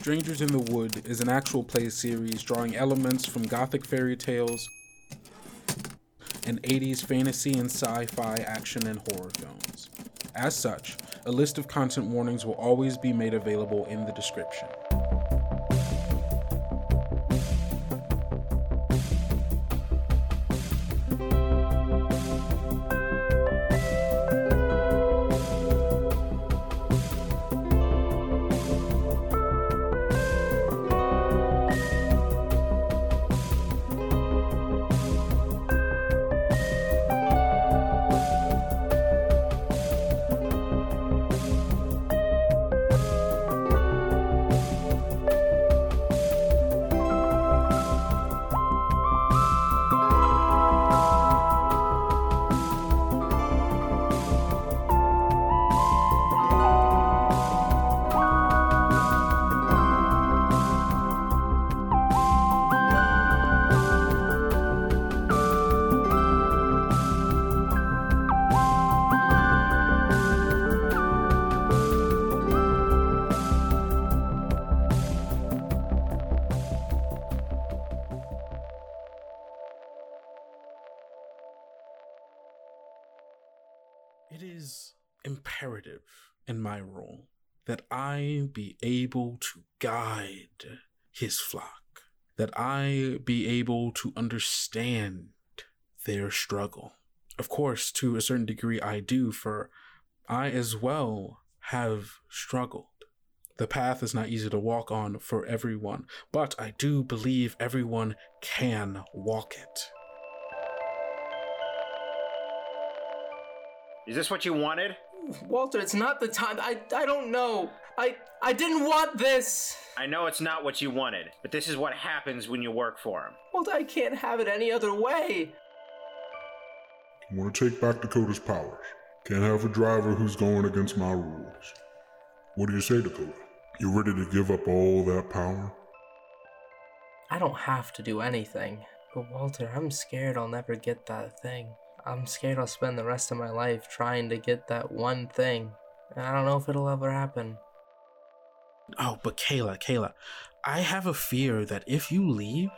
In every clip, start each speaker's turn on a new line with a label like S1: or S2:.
S1: Strangers in the Wood is an actual play series drawing elements from gothic fairy tales and 80s fantasy and sci fi action and horror films. As such, a list of content warnings will always be made available in the description. Able to guide his flock, that I be able to understand their struggle. Of course, to a certain degree, I do, for I as well have struggled. The path is not easy to walk on for everyone, but I do believe everyone can walk it.
S2: Is this what you wanted?
S3: Walter, it's not the time. I I don't know. I I didn't want this.
S2: I know it's not what you wanted, but this is what happens when you work for him.
S3: Walter, I can't have it any other way.
S4: I want to take back Dakota's powers. Can't have a driver who's going against my rules. What do you say, Dakota? You ready to give up all that power?
S3: I don't have to do anything. But Walter, I'm scared I'll never get that thing. I'm scared I'll spend the rest of my life trying to get that one thing. And I don't know if it'll ever happen.
S1: Oh, but Kayla, Kayla, I have a fear that if you leave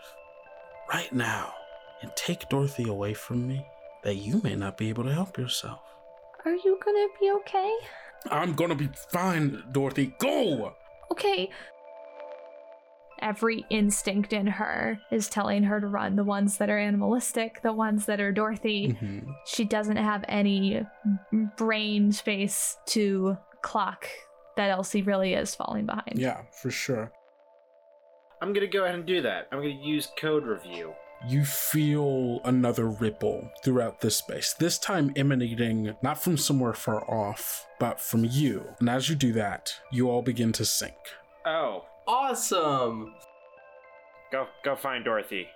S1: right now and take Dorothy away from me, that you may not be able to help yourself.
S5: Are you gonna be okay?
S1: I'm gonna be fine, Dorothy. Go!
S5: Okay. Every instinct in her is telling her to run. The ones that are animalistic, the ones that are Dorothy.
S1: Mhm.
S5: She doesn't have any brain space to clock that Elsie really is falling behind.
S1: Yeah, for sure.
S2: I'm gonna go ahead and do that. I'm gonna use code review.
S1: You feel another ripple throughout this space, this time emanating not from somewhere far off, but from you. And as you do that, you all begin to sink.
S2: Oh,
S3: Awesome!
S2: go go find Dorothy.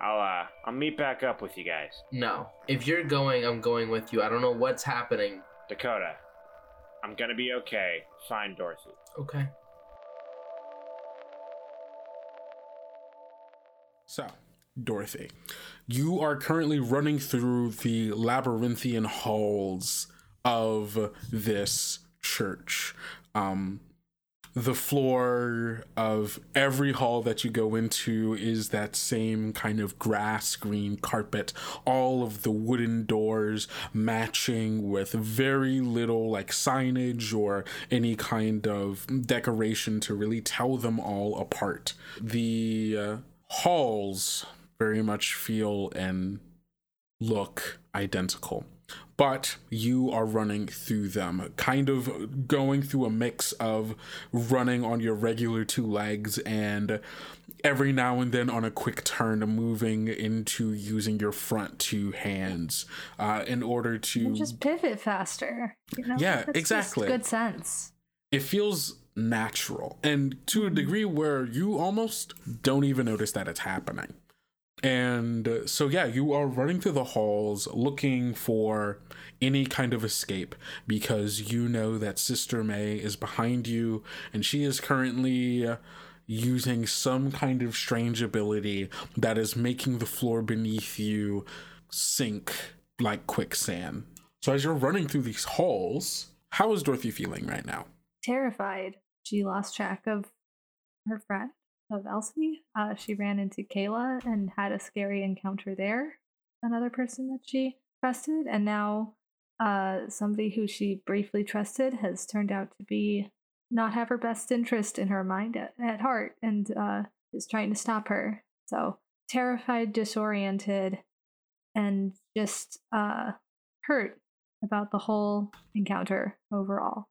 S2: I'll uh I'll meet back up with you guys.
S3: No. If you're going, I'm going with you. I don't know what's happening.
S2: Dakota, I'm gonna be okay. Find Dorothy.
S3: Okay.
S1: So, Dorothy, you are currently running through the labyrinthian halls of this church. Um, the floor of every hall that you go into is that same kind of grass green carpet. All of the wooden doors matching with very little like signage or any kind of decoration to really tell them all apart. The uh, halls very much feel and look identical. But you are running through them, kind of going through a mix of running on your regular two legs and every now and then on a quick turn, moving into using your front two hands uh, in order to
S5: can just pivot faster. You know?
S1: Yeah,
S5: That's
S1: exactly.
S5: good sense.
S1: it feels natural and to a degree where you almost don't even notice that it's happening. And uh, so, yeah, you are running through the halls looking for any kind of escape because you know that Sister May is behind you and she is currently uh, using some kind of strange ability that is making the floor beneath you sink like quicksand. So, as you're running through these halls, how is Dorothy feeling right now?
S5: Terrified. She lost track of her friend of Elsie. Uh, she ran into Kayla and had a scary encounter there. Another person that she trusted, and now uh, somebody who she briefly trusted has turned out to be not have her best interest in her mind at, at heart and uh, is trying to stop her. So terrified, disoriented, and just uh, hurt about the whole encounter overall.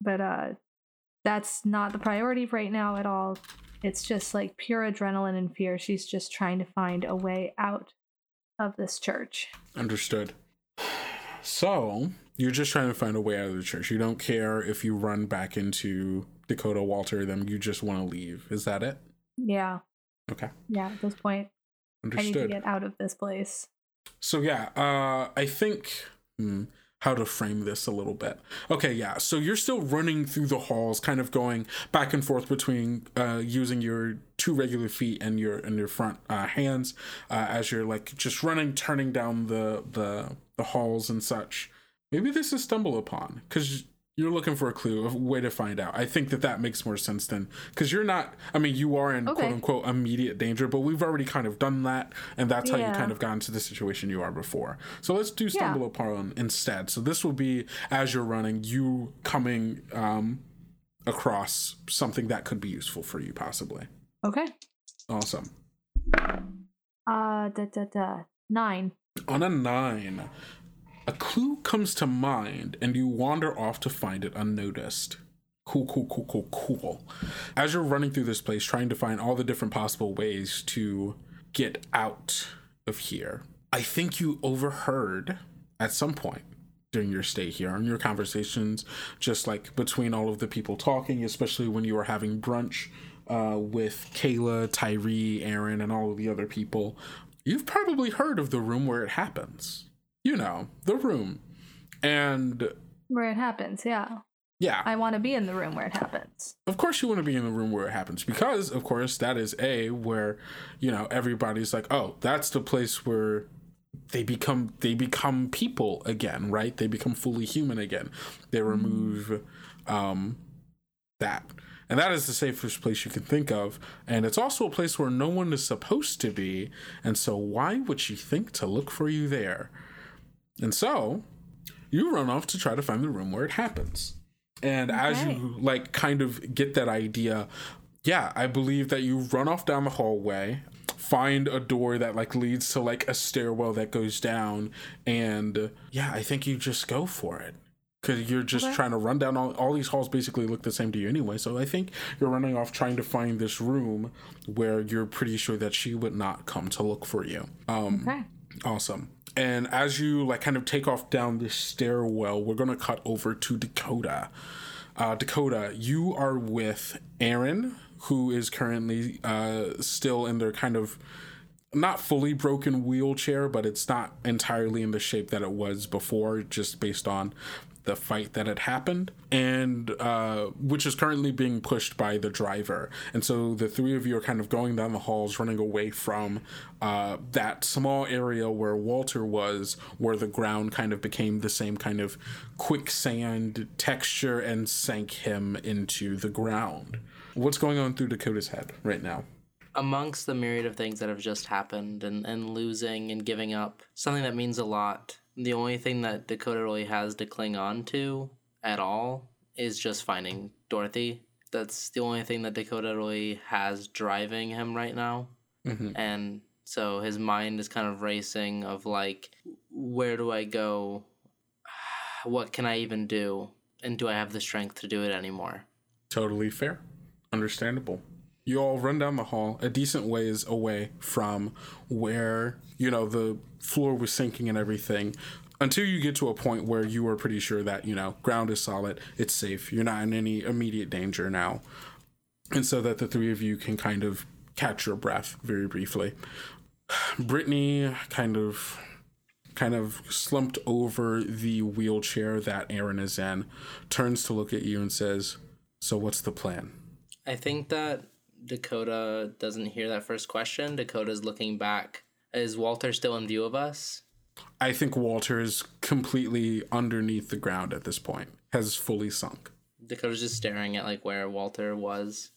S5: But uh, that's not the priority right now at all. It's just like pure adrenaline and fear. She's just trying to find a way out of this church.
S1: Understood. So you're just trying to find a way out of the church. You don't care if you run back into Dakota Walter, then you just want to leave. Is that it?
S5: Yeah.
S1: Okay.
S5: Yeah, at this point, I need to get out of this place.
S1: So yeah, uh, I think hmm, how to frame this a little bit. Okay, yeah. So you're still running through the halls, kind of going back and forth between uh, using your two regular feet and your and your front uh, hands uh, as you're like just running, turning down the the the halls and such. Maybe this is stumble upon because you're looking for a clue, a way to find out. I think that that makes more sense than because you're not. I mean, you are in
S5: Okay.
S1: quote unquote immediate danger, but we've already kind of done that, and that's how you kind of got into the situation you are before. So let's do stumble upon instead. So this will be as you're running, you coming um, across something that could be useful for you, possibly.
S5: Okay.
S1: Awesome.
S5: Uh, da da da. Nine.
S1: On a nine, a clue comes to mind and you wander off to find it unnoticed. Cool, cool, cool, cool, cool. As you're running through this place, trying to find all the different possible ways to get out of here, I think you overheard at some point during your stay here and your conversations, just like between all of the people talking, especially when you were having brunch uh, with Kayla, Tyree, Aaron, and all of the other people, you've probably heard of the room where it happens. You know, the room. And
S5: Where it happens, yeah.
S1: yeah,
S5: I want to be in the room where it happens.
S1: of course you want to be in the room where it happens because of course that is a where you know everybody's like oh that's the place where they become they become people again right? They become fully human again. They remove um that. And that is the safest place you can think of. And it's also a place where no one is supposed to be. And so why would she think to look for you there and so you run off to try to find the room where it happens and as you like kind of get that idea yeah i believe that you run off down the hallway find a door that like leads to like a stairwell that goes down and yeah i think you just go for it because you're just
S5: Okay.
S1: trying to run down all, all these halls basically look the same to you anyway so i think you're running off trying to find this room where you're pretty sure that she would not come to look for you um
S5: Okay.
S1: Awesome. And as you like kind of take off down this stairwell, we're gonna cut over to Dakota. Uh, Dakota, you are with Aaron, who is currently uh, still in their kind of not fully broken wheelchair, but it's not entirely in the shape that it was before, just based on the fight that had happened, and uh, which is currently being pushed by the driver. And so the three of you are kind of going down the halls, running away from uh, that small area where Walter was, where the ground kind of became the same kind of quicksand texture and sank him into the ground. What's going on through Dakota's head right now?
S3: amongst the myriad of things that have just happened and, and losing and giving up, something that means a lot, the only thing that Dakota really has to cling on to at all is just finding Dorothy. That's the only thing that Dakota really has driving him right now.
S1: Mhm.
S3: And so his mind is kind of racing of like, where do I go? What can I even do? And do I have the strength to do it anymore?
S1: Totally fair. Understandable. You all run down the hall a decent ways away from where, you know, the floor was sinking and everything until you get to a point where you are pretty sure that, you know, ground is solid, it's safe, you're not in any immediate danger now. And so that the three of you can kind of catch your breath very briefly. Brittany kind of kind of slumped over the wheelchair that Aaron is in, turns to look at you and says, So what's the plan?
S3: I think that Dakota doesn't hear that first question. Dakota's looking back. Is Walter still in view of us?
S1: I think Walter is completely underneath the ground at this point, has fully sunk.
S3: Dakota's just staring at like where Walter was.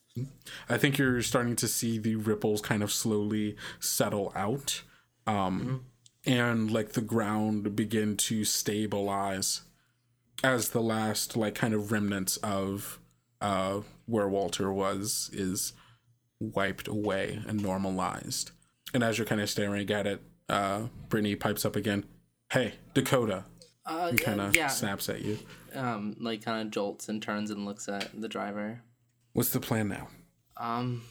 S1: I think you're starting to see the ripples kind of slowly settle out. Um, and like the ground begin to stabilize as the last like kind of remnants of uh where Walter was is wiped away and normalized. And as you're kind of staring at it, uh Brittany pipes up again, Hey, Dakota,
S3: Uh,
S1: and kind of
S3: yeah.
S1: snaps at you.
S3: Um, like kind of jolts and turns and looks at the driver.
S1: What's the plan now?
S3: Um,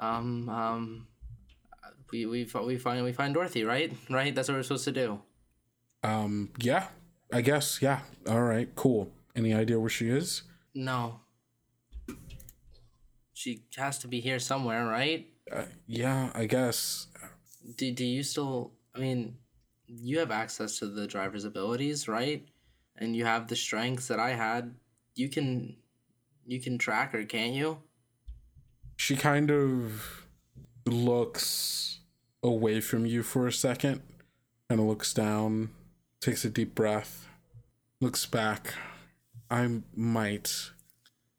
S3: um, um. We we we find we find Dorothy, right? Right. That's what we're supposed to do.
S1: Um, yeah, I guess, yeah. All right, cool. Any idea where she is?
S3: No. She has to be here somewhere, right?
S1: Uh, yeah, I guess.
S3: Do do you still? I mean, you have access to the driver's abilities, right? And you have the strengths that I had. You can, you can track her, can't you?
S1: She kind of looks away from you for a second, kind of looks down, takes a deep breath, looks back. I might.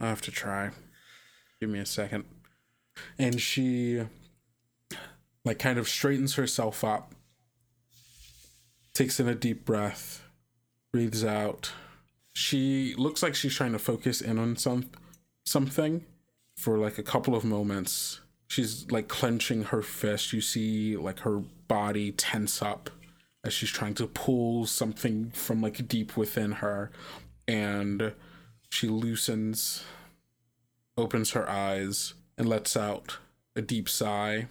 S1: I have to try. Give me a second. And she, like, kind of straightens herself up, takes in a deep breath, breathes out. She looks like she's trying to focus in on some something for like a couple of moments. She's like clenching her fist. You see like her body tense up as she's trying to pull something from like deep within her. And she loosens, opens her eyes, and lets out a deep sigh.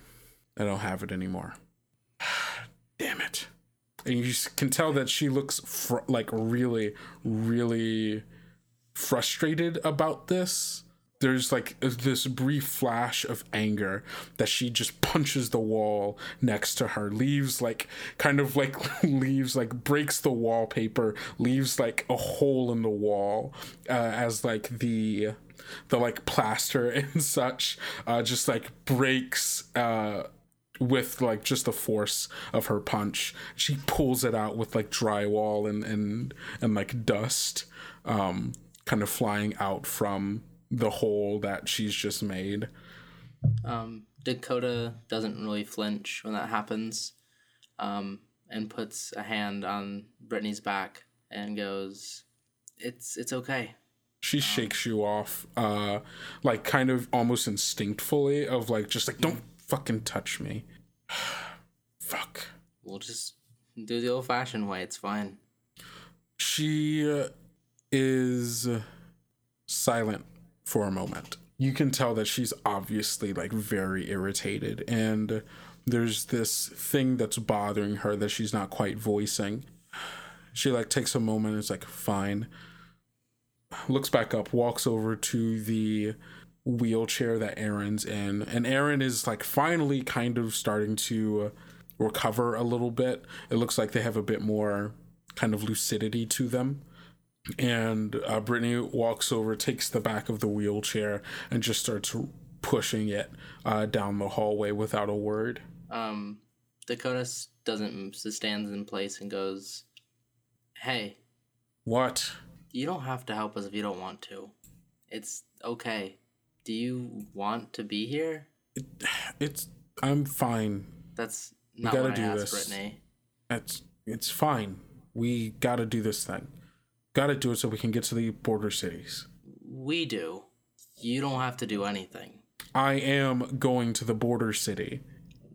S1: I don't have it anymore. Damn it. And you can tell that she looks fr- like really, really frustrated about this. There's like this brief flash of anger that she just punches the wall next to her, leaves like kind of like leaves like breaks the wallpaper, leaves like a hole in the wall uh, as like the the like plaster and such uh, just like breaks uh, with like just the force of her punch. She pulls it out with like drywall and and and like dust, um, kind of flying out from the hole that she's just made.
S3: Um, Dakota doesn't really flinch when that happens, um, and puts a hand on Brittany's back and goes, "It's it's okay."
S1: She shakes you off, uh, like kind of almost instinctfully, of like just like don't fucking touch me. Fuck.
S3: We'll just do the old-fashioned way. It's fine.
S1: she uh, is silent for a moment. You can tell that she's obviously like very irritated, and there's this thing that's bothering her that she's not quite voicing. She like takes a moment and is like, fine. Looks back up, walks over to the wheelchair that Aaron's in, and Aaron is like finally kind of starting to recover a little bit. It looks like they have a bit more kind of lucidity to them. And uh, Brittany walks over, takes the back of the wheelchair, and just starts pushing it uh, down the hallway without a word.
S3: Um, Dakota doesn't stands in place and goes, "Hey,
S1: What?
S3: you don't have to help us if you don't want to. It's okay. Do you want to be here?
S1: It's. I'm fine.
S3: That's not
S1: gotta
S3: what I
S1: do
S3: asked,
S1: this.
S3: Brittany.
S1: It's. It's fine. We gotta do this thing. Gotta do it so we can get to the border cities.
S3: We do. You don't have to do anything."
S1: I am going to the border city.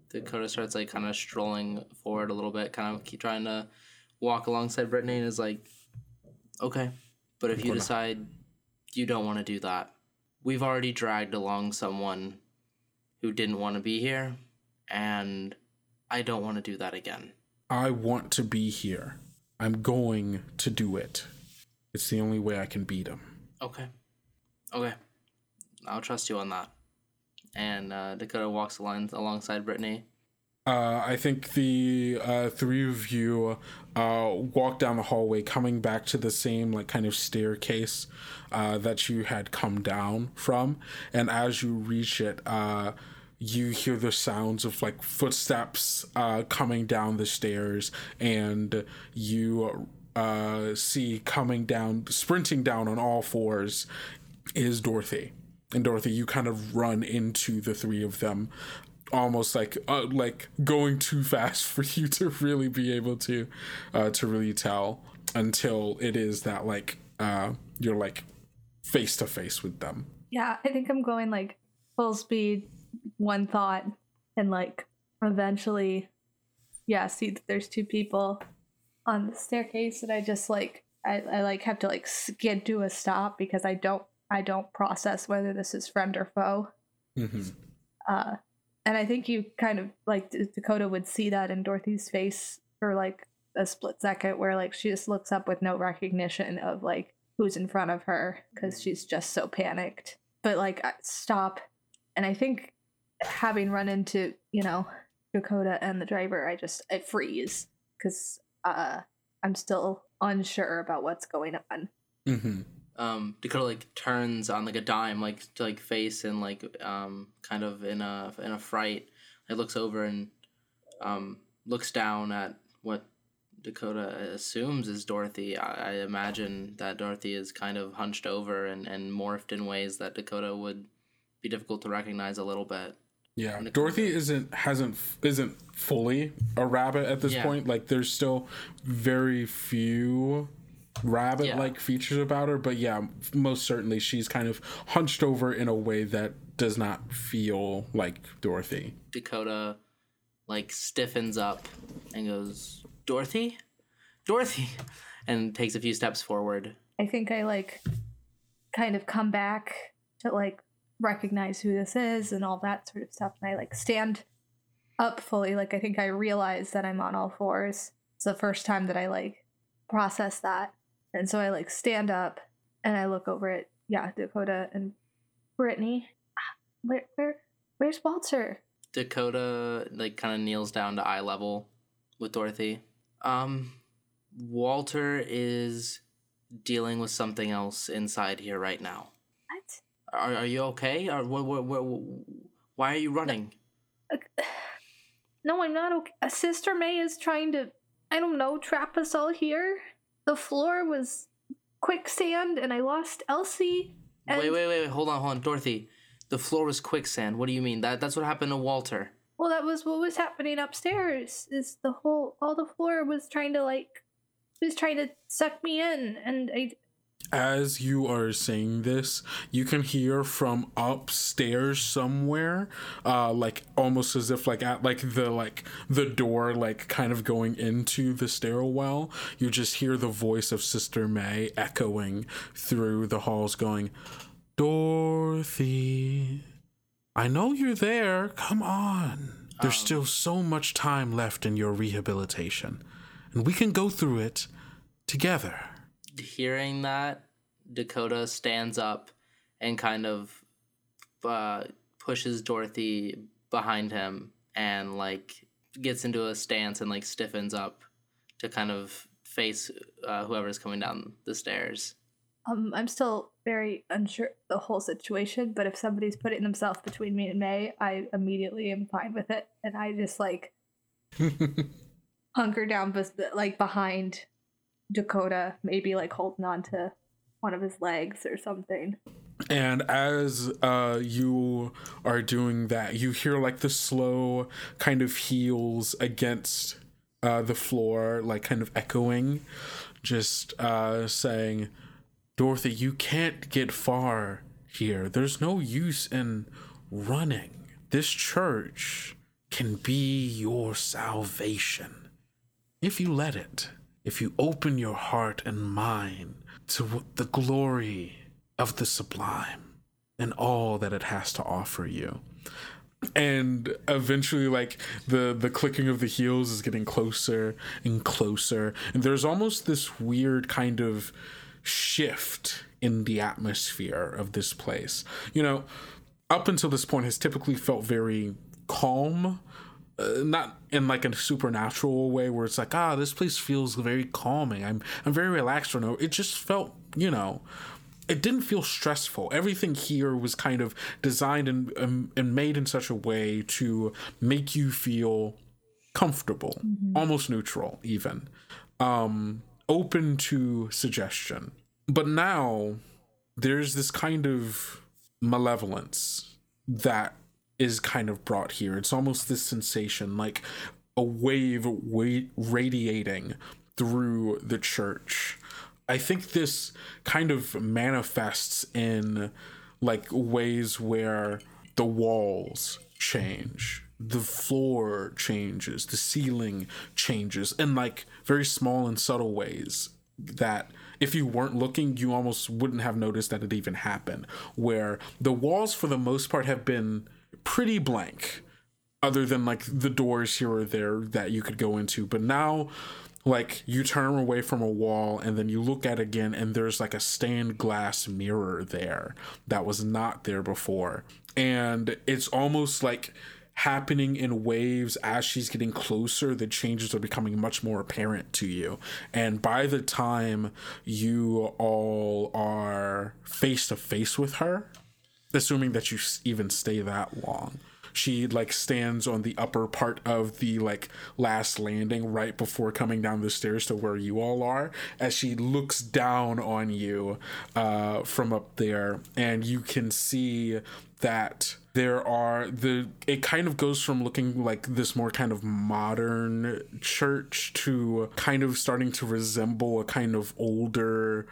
S3: Dakota starts like kind of strolling forward a little bit, kind of keep trying to walk alongside Brittany, and is like, "Okay, but if you decide you don't want to do that, we've already dragged along someone who didn't want to be here, and I don't want to do that again."
S1: I want to be here. I'm going to do it. It's the only way I can beat him.
S3: Okay, okay, I'll trust you on that. And uh, Dakota walks along alongside Brittany.
S1: Uh, I think the uh, three of you uh, walk down the hallway, coming back to the same like kind of staircase uh, that you had come down from. And as you reach it, uh, you hear the sounds of like footsteps uh, coming down the stairs, and you uh, see coming down, sprinting down on all fours, is Dorothy. and Dorothy, you kind of run into the three of them, almost like uh, like going too fast for you to really be able to uh, to really tell until it is that like uh, you're like face to face with them.
S5: Yeah, I think I'm going like full speed, one thought, and like eventually, yeah, see that there's two people on the staircase, and I just like I, I like have to like skid to a stop because I don't I don't process whether this is friend or foe.
S1: Mm-hmm.
S5: Uh, and I think you kind of like D- Dakota would see that in Dorothy's face for like a split second, where like she just looks up with no recognition of like who's in front of her because she's just so panicked. But like stop, and I think having run into you know Dakota and the driver, I just I freeze because uh, I'm still unsure about what's going on.
S1: Mm-hmm.
S3: um Dakota like turns on like a dime, like to like face and like um kind of in a in a fright. Like looks over and um looks down at what Dakota assumes is Dorothy. I, I imagine that Dorothy is kind of hunched over and, and morphed in ways that Dakota would be difficult to recognize a little bit.
S1: Yeah,
S3: And
S1: Dorothy isn't hasn't isn't fully a rabbit at this
S3: Yeah.
S1: point. Like, there's still very few rabbit-like features about her, but yeah, most certainly she's kind of hunched over in a way that does not feel like Dorothy.
S3: Dakota like stiffens up and goes, Dorothy? Dorothy and takes a few steps forward.
S5: I think I like kind of come back to like recognize who this is and all that sort of stuff. And I like stand up fully. Like I think I realize that I'm on all fours. It's the first time that I like process that. And so I like stand up and I look over at yeah, Dakota and Brittany. Ah, Where where where's Walter?
S3: Dakota like kind of kneels down to eye level with Dorothy. Um Walter is dealing with something else inside here right now. Are, are you okay? Or what, what, what, why are you running?
S5: No, I'm not okay. Sister May is trying to, I don't know, trap us all here. The floor was quicksand and I lost Elsie. And,
S3: Wait, wait, wait, wait, hold on, hold on. Dorothy, the floor was quicksand. What do you mean? That that's what happened to Walter.
S5: Well, that was what was happening upstairs. Is the whole, all the floor was trying to like, was trying to suck me in. And I,
S1: As you are saying this, you can hear from upstairs somewhere, uh, like almost as if like at like the like the door like kind of going into the stairwell. You just hear the voice of Sister May echoing through the halls, going, "Dorothy, I know you're there. Come on. There's
S3: Um,
S1: still so much time left in your rehabilitation, and we can go through it together."
S3: Hearing that, Dakota stands up and kind of uh, pushes Dorothy behind him and like gets into a stance and like stiffens up to kind of face uh, whoever's coming down the stairs.
S5: um, I'm still very unsure the whole situation. But if somebody's putting themselves between me and May, I immediately am fine with it. And I just like hunker down, like behind Dakota, maybe like holding on to one of his legs or something.
S1: And as uh, you are doing that, you hear like the slow kind of heels against uh, the floor, like kind of echoing, just uh, saying, Dorothy, you can't get far here. There's no use in running. This church can be your salvation if you let it, if you open your heart and mind to the glory of the sublime and all that it has to offer you. And eventually, like the the clicking of the heels is getting closer and closer, and there's almost this weird kind of shift in the atmosphere of this place. You know, up until this point has typically felt very calm uh, not in like a supernatural way where it's like ah this place feels very calming. I'm i'm very relaxed right now it just felt you know it didn't feel stressful. Everything here was kind of designed and um, and made in such a way to make you feel comfortable almost neutral even um open to suggestion. But now there's this kind of malevolence that is kind of brought here. It's almost this sensation like a wave wa- radiating through the church. I think this kind of manifests in like ways where the walls change, the floor changes, the ceiling changes, in like very small and subtle ways that if you weren't looking, you almost wouldn't have noticed that it even happened. Where the walls, for the most part, have been pretty blank, other than like the doors here or there that you could go into. But now, like you turn away from a wall and then you look at again, and there's like a stained glass mirror there that was not there before. And it's almost like happening in waves as she's getting closer the changes are becoming much more apparent to you and by the time you all are face to face with her assuming that you even stay that long. She like stands on the upper part of the like last landing right before coming down the stairs to where you all are as she looks down on you uh from up there and you can see that there are the it kind of goes from looking like this more kind of modern church to kind of starting to resemble a kind of older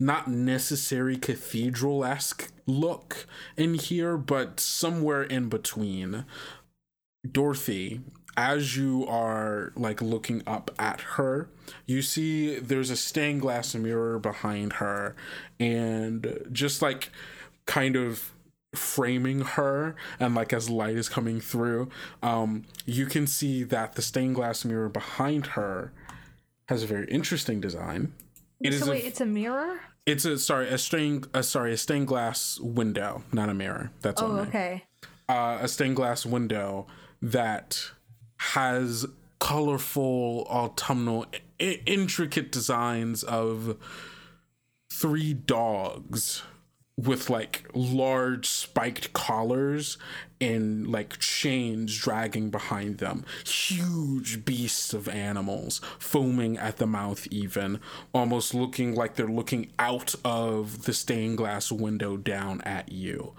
S1: not necessary cathedral esque look in here, but somewhere in between. Dorothy, as you are like looking up at her, you see there's a stained glass mirror behind her, and just like kind of framing her and like as light is coming through um you can see that the stained glass mirror behind her has a very interesting design it is
S5: so
S1: a-
S5: wait, it's a mirror?
S1: it's a sorry a stained uh, sorry a stained glass window, not a mirror. That's
S5: Oh, okay.
S1: Uh, a stained glass window that has colorful autumnal I- intricate designs of three dogs with like large spiked collars and like chains dragging behind them. Huge beasts of animals, foaming at the mouth, even almost looking like they're looking out of the stained glass window down at you.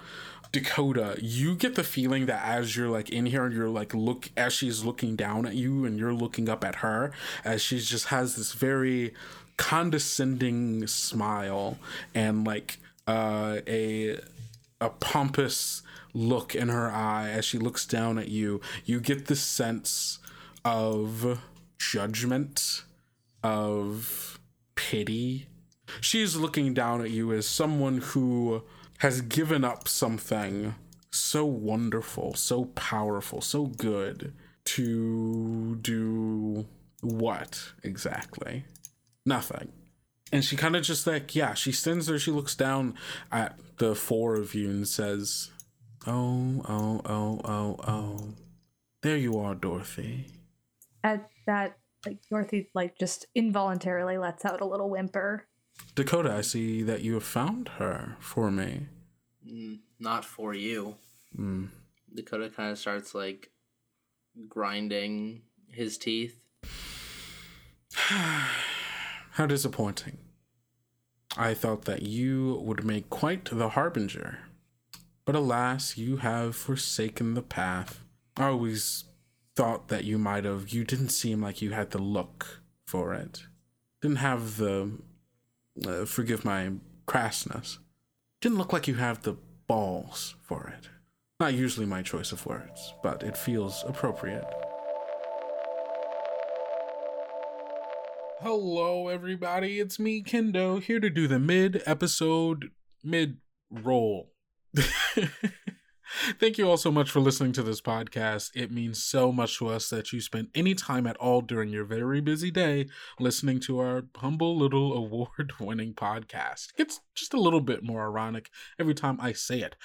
S1: Dakota, you get the feeling that as you're like in here and you're like look as she's looking down at you and you're looking up at her, as she just has this very condescending smile and like uh, a a pompous look in her eye as she looks down at you. You get the sense of judgment, of pity. She's looking down at you as someone who has given up something so wonderful, so powerful, so good to do what exactly? Nothing. And she kind of just like, yeah, she stands there, she looks down at the four of you and says, Oh, oh, oh, oh, oh. There you are, Dorothy.
S5: At that, like Dorothy, like just involuntarily lets out a little whimper.
S1: Dakota, I see that you have found her for me.
S3: Mm, not for you.
S1: Mm.
S3: Dakota kind of starts like grinding his teeth.
S1: How disappointing. I thought that you would make quite the harbinger. But alas, you have forsaken the path. I always thought that you might have. You didn't seem like you had the look for it. Didn't have the. Uh, forgive my crassness. Didn't look like you have the balls for it. Not usually my choice of words, but it feels appropriate. Hello, everybody. It's me, Kendo, here to do the mid episode, mid roll. Thank you all so much for listening to this podcast. It means so much to us that you spend any time at all during your very busy day listening to our humble little award winning podcast. It's just a little bit more ironic every time I say it.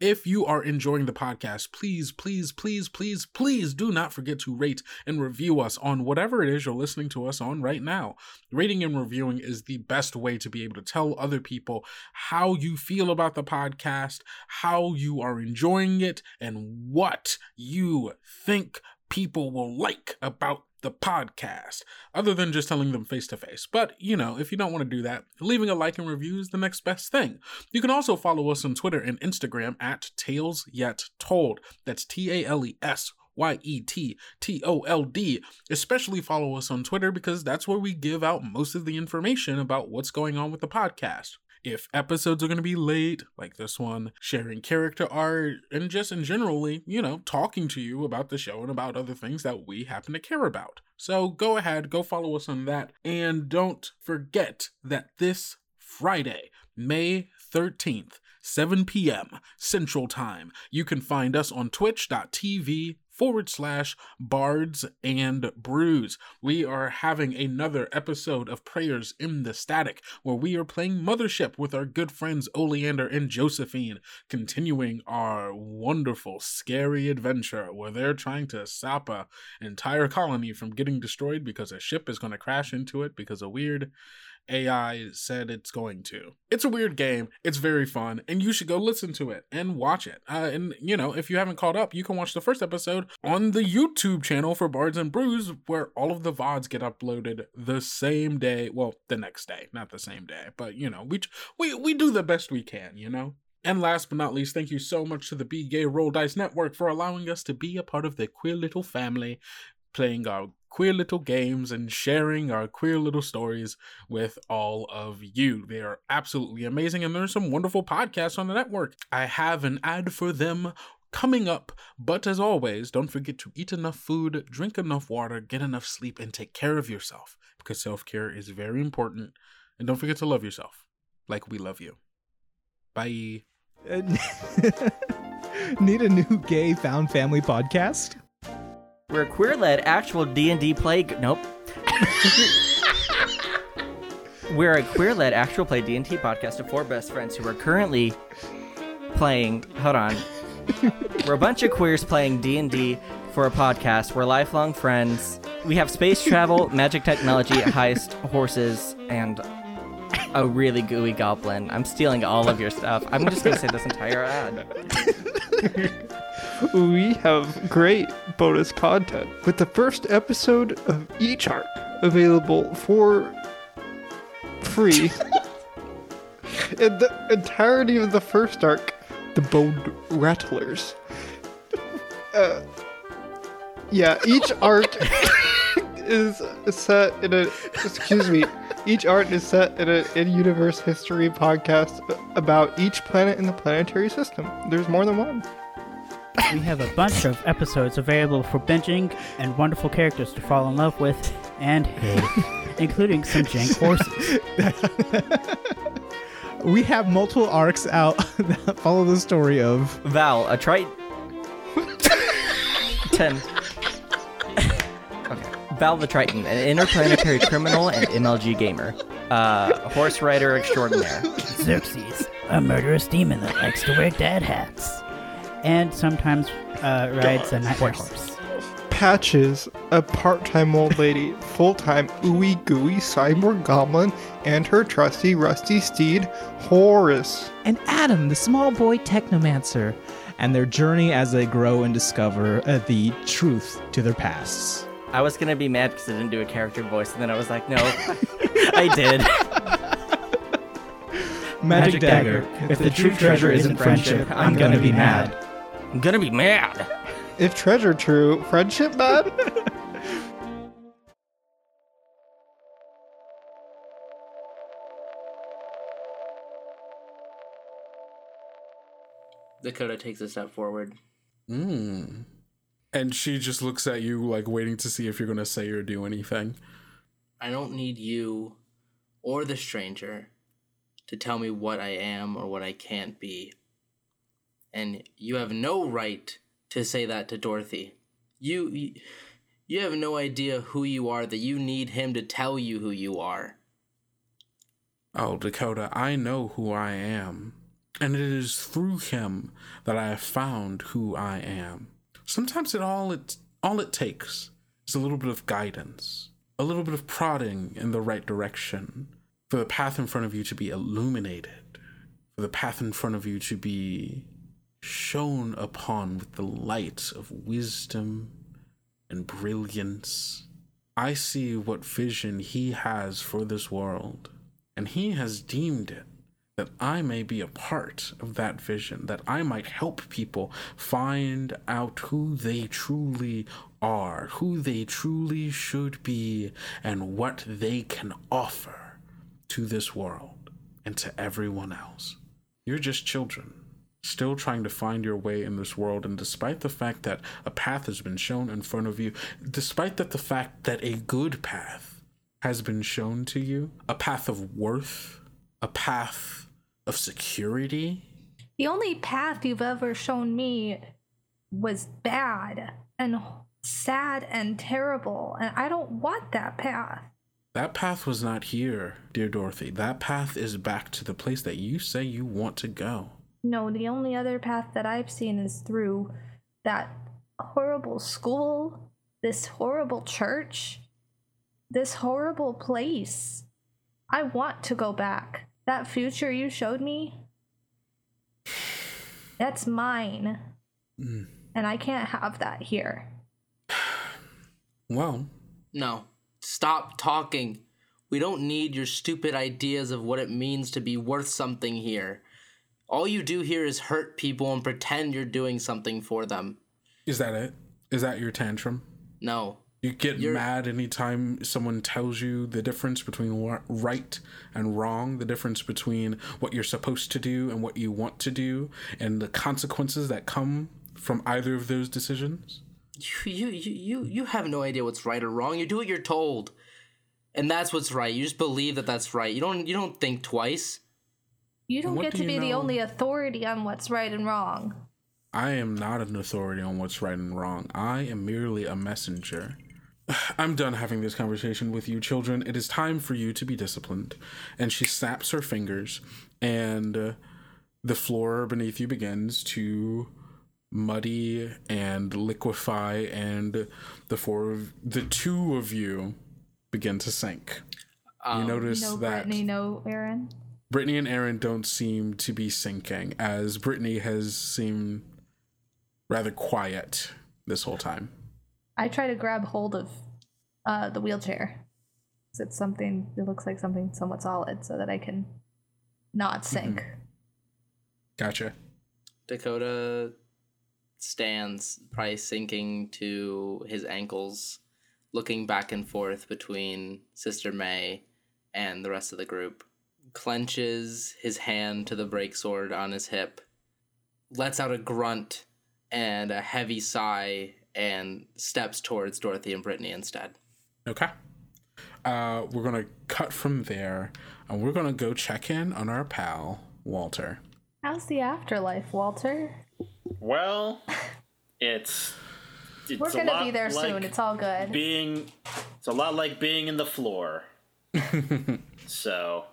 S1: If you are enjoying the podcast, please, please, please, please, please do not forget to rate and review us on whatever it is you're listening to us on right now. Rating and reviewing is the best way to be able to tell other people how you feel about the podcast, how you are enjoying it, and what you think people will like about the podcast, other than just telling them face to face. But, you know, if you don't want to do that, leaving a like and review is the next best thing. You can also follow us on Twitter and Instagram at Tales Yet Told. That's T A L E S Y E T T O L D. Especially follow us on Twitter because that's where we give out most of the information about what's going on with the podcast if episodes are going to be late, like this one, sharing character art, and just in generally, you know, talking to you about the show and about other things that we happen to care about. So go ahead, go follow us on that. And don't forget that this Friday, May 13th, 7 p.m. Central Time, you can find us on twitch.tv forward slash bards and brews. We are having another episode of Prayers in the Static where we are playing Mothership with our good friends Oleander and Josephine, continuing our wonderful, scary adventure where they're trying to stop a entire colony from getting destroyed because a ship is going to crash into it because a weird AI said it's going to. It's a weird game. It's very fun, and you should go listen to it and watch it. Uh, and you know, if you haven't caught up, you can watch the first episode on the YouTube channel for Bards and Brews, where all of the vods get uploaded the same day. Well, the next day, not the same day, but you know, we we we do the best we can. You know. And last but not least, thank you so much to the Be Gay Roll Dice Network for allowing us to be a part of their queer little family, playing our queer little games and sharing our queer little stories with all of you. They are absolutely amazing, and there's some wonderful podcasts on the network. I have an ad for them coming up, but as always, don't forget to eat enough food, drink enough water, get enough sleep, and take care of yourself because self care is very important. And don't forget to love yourself like we love you. Bye.
S6: Need a new gay found family podcast?
S7: We're a queer-led actual D&D play. Nope. We're a queer-led actual play D&D podcast of four best friends who are currently playing. Hold on. We're a bunch of queers playing D&D for a podcast. We're lifelong friends. We have space travel, magic technology, heist, horses, and a really gooey goblin. I'm stealing all of your stuff. I'm just gonna say this entire ad.
S8: we have great bonus content with the first episode of each arc available for free. and the entirety of the first arc, the Bone Rattlers. Uh, yeah, each arc is set in a. Excuse me. Each art is set in an in-universe history podcast about each planet in the planetary system. There's more than one.
S9: We have a bunch of episodes available for binging and wonderful characters to fall in love with and hate, including some jank horses.
S6: we have multiple arcs out that follow the story of
S7: Val, a trite. Ten. okay. Val the Triton, an interplanetary criminal and MLG gamer. Uh, horse rider extraordinaire.
S9: Xerxes, a murderous demon that likes to wear dad hats. And sometimes uh, rides a nightmare horse.
S8: Patches, a part-time old lady, full-time ooey gooey cyborg goblin, and her trusty rusty steed, Horus.
S6: and Adam, the small boy technomancer, and their journey as they grow and discover uh, the truth to their pasts.
S7: I was gonna be mad because I didn't do a character voice, and then I was like, no, I did.
S6: Magic, Dagger. If the true treasure isn't friendship, I'm gonna be mad.
S7: I'm gonna be mad.
S8: If treasure true, friendship bad?
S3: Dakota takes a step forward.
S1: Mm. And she just looks at you like waiting to see if you're going to say or do anything.
S3: I don't need you or the stranger to tell me what I am or what I can't be. And you have no right to say that to Dorothy. You you, have no idea who you are that you need him to tell you who you are.
S1: Oh, Dakota, I know who I am. And it is through him that I have found who I am. Sometimes it all it all it takes is a little bit of guidance, a little bit of prodding in the right direction, for the path in front of you to be illuminated, for the path in front of you to be shone upon with the light of wisdom and brilliance. I see what vision he has for this world, and he has deemed it that I may be a part of that vision, that I might help people find out who they truly are, who they truly should be, and what they can offer to this world and to everyone else. You're just children, still trying to find your way in this world, and despite the fact that a path has been shown in front of you, despite that the fact that a good path has been shown to you, a path of worth, a path of security.
S5: The only path you've ever shown me was bad and sad and terrible, and I don't want that path.
S1: That path was not here, dear Dorothy. That path is back to the place that you say you want to go.
S5: No, the only other path that I've seen is through that horrible school, this horrible church, this horrible place. I want to go back. That future you showed me, that's mine.
S1: Mm.
S5: And I can't have that here.
S1: Well,
S3: No. Stop talking. We don't need your stupid ideas of what it means to be worth something here. All you do here is hurt people and pretend you're doing something for them.
S1: is that it? Is that your tantrum?
S3: No.
S1: You get
S3: You're-
S1: mad anytime someone tells you the difference between right and wrong, the difference between what you're supposed to do and what you want to do, and the consequences that come from either of those decisions.
S3: You, you, you, you, you have no idea what's right or wrong. You do what you're told. And that's what's right. You just believe that that's right. You don't you don't think twice.
S5: You don't get
S1: do
S5: to
S1: you
S5: be the only authority on what's right and wrong.
S1: I am not an authority on what's right and wrong. I am merely a messenger. I'm done having this conversation with you, children. It is time for you to be disciplined. And she snaps her fingers, and uh, the floor beneath you begins to muddy and liquefy, and the four, of, the two of you, begin to sink.
S3: Um,
S1: you notice
S5: No
S1: that
S5: Brittany, no Aaron.
S1: Brittany and Aaron don't seem to be sinking, as Brittany has seemed rather quiet this whole time.
S5: I try to grab hold of uh, the wheelchair. 'Cause It's something, it looks like something somewhat solid so that I can not sink.
S1: Gotcha.
S3: Dakota stands, probably sinking to his ankles, looking back and forth between Sister May and the rest of the group. Clenches his hand to the break sword on his hip, lets out a grunt and a heavy sigh, and steps towards Dorothy and Brittany instead.
S1: Okay. Uh, we're gonna cut from there, and we're gonna go check in on our pal Walter.
S5: How's the afterlife, Walter?
S2: Well, it's. it's
S5: We're gonna be there
S2: like
S5: soon. It's all good.
S2: Being, it's a lot like being in the floor. so,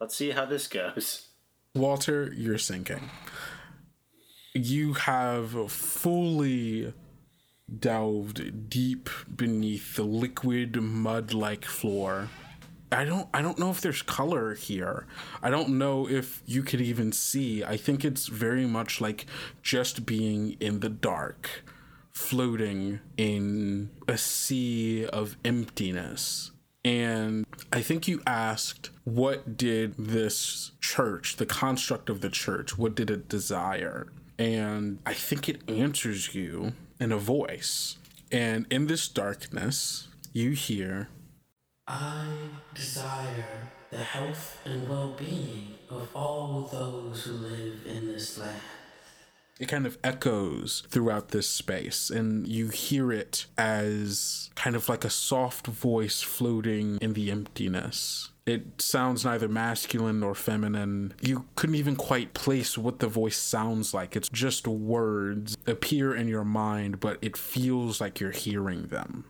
S2: let's see how this goes.
S1: Walter, you're sinking. You have fully delved deep beneath the liquid mud-like floor. I don't I don't know if there's color here. I don't know if you could even see. I think it's very much like just being in the dark, floating in a sea of emptiness. And I think you asked, what did this church, the construct of the church, what did it desire? And I think it answers you in a voice. And in this darkness, you hear,
S10: I desire the health and well being of all those who live in this land.
S1: It kind of echoes throughout this space and you hear it as kind of like a soft voice floating in the emptiness. It sounds neither masculine nor feminine. You couldn't even quite place what the voice sounds like. It's just words appear in your mind but it feels like you're hearing them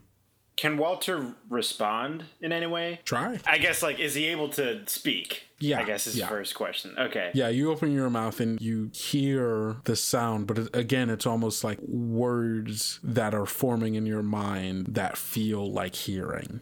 S2: Can Walter respond in any way?
S1: try
S2: I guess, like, is he able to speak?
S1: Yeah,
S2: I guess is
S1: yeah.
S2: the first question. Okay.
S1: yeah you open your mouth and you hear the sound but it, again it's almost like words that are forming in your mind that feel like hearing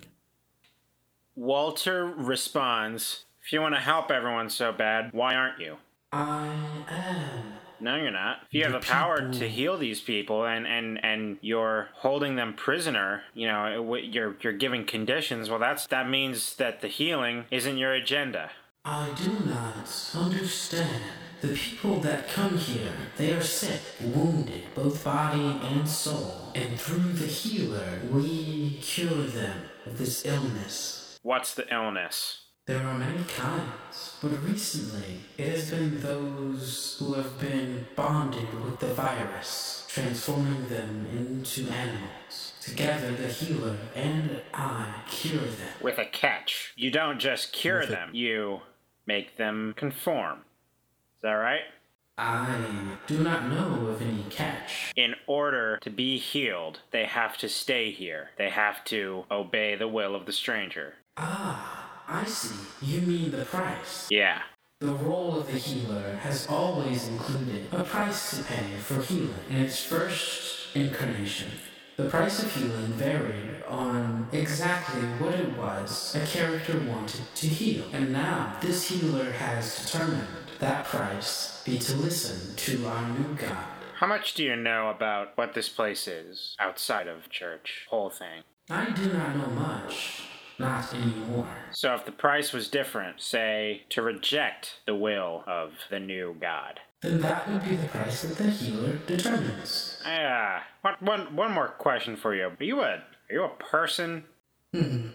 S2: Walter responds, If you want to help everyone so bad, why aren't you?
S10: I am
S2: No, you're not. If you have
S1: The
S2: the power
S1: people-
S2: to heal these people and, and, and you're holding them prisoner, you know, you're you're giving conditions. Well, that's that means that the healing isn't your agenda.
S10: I do not understand. The people that come here, they are sick, wounded, both body and soul. And through the healer, we cure them of this illness.
S2: What's the illness?
S10: There are many kinds, but recently it has been those who have been bonded with the virus, transforming them into animals. Together, the healer and I cure them.
S2: With a catch. You don't just cure
S1: With a-
S2: them. You make them conform. Is that right?
S10: I do not know of any catch.
S2: In order to be healed, they have to stay here. They have to obey the will of the stranger.
S10: Ah, I see. You mean the price.
S2: Yeah.
S10: The role of the healer has always included a price to pay for healing. In its first incarnation, the price of healing varied on exactly what it was a character wanted to heal. And now, this healer has determined that price be to listen to our new God.
S2: How much do you know about what this place is outside of church? Whole thing.
S10: I do not know much. Not anymore.
S2: So if the price was different, say to reject the will of the new god.
S10: Then that would be the price that the healer determines.
S2: Ah, one, one, one more question for you. Are you a are you a person?
S10: Hmm.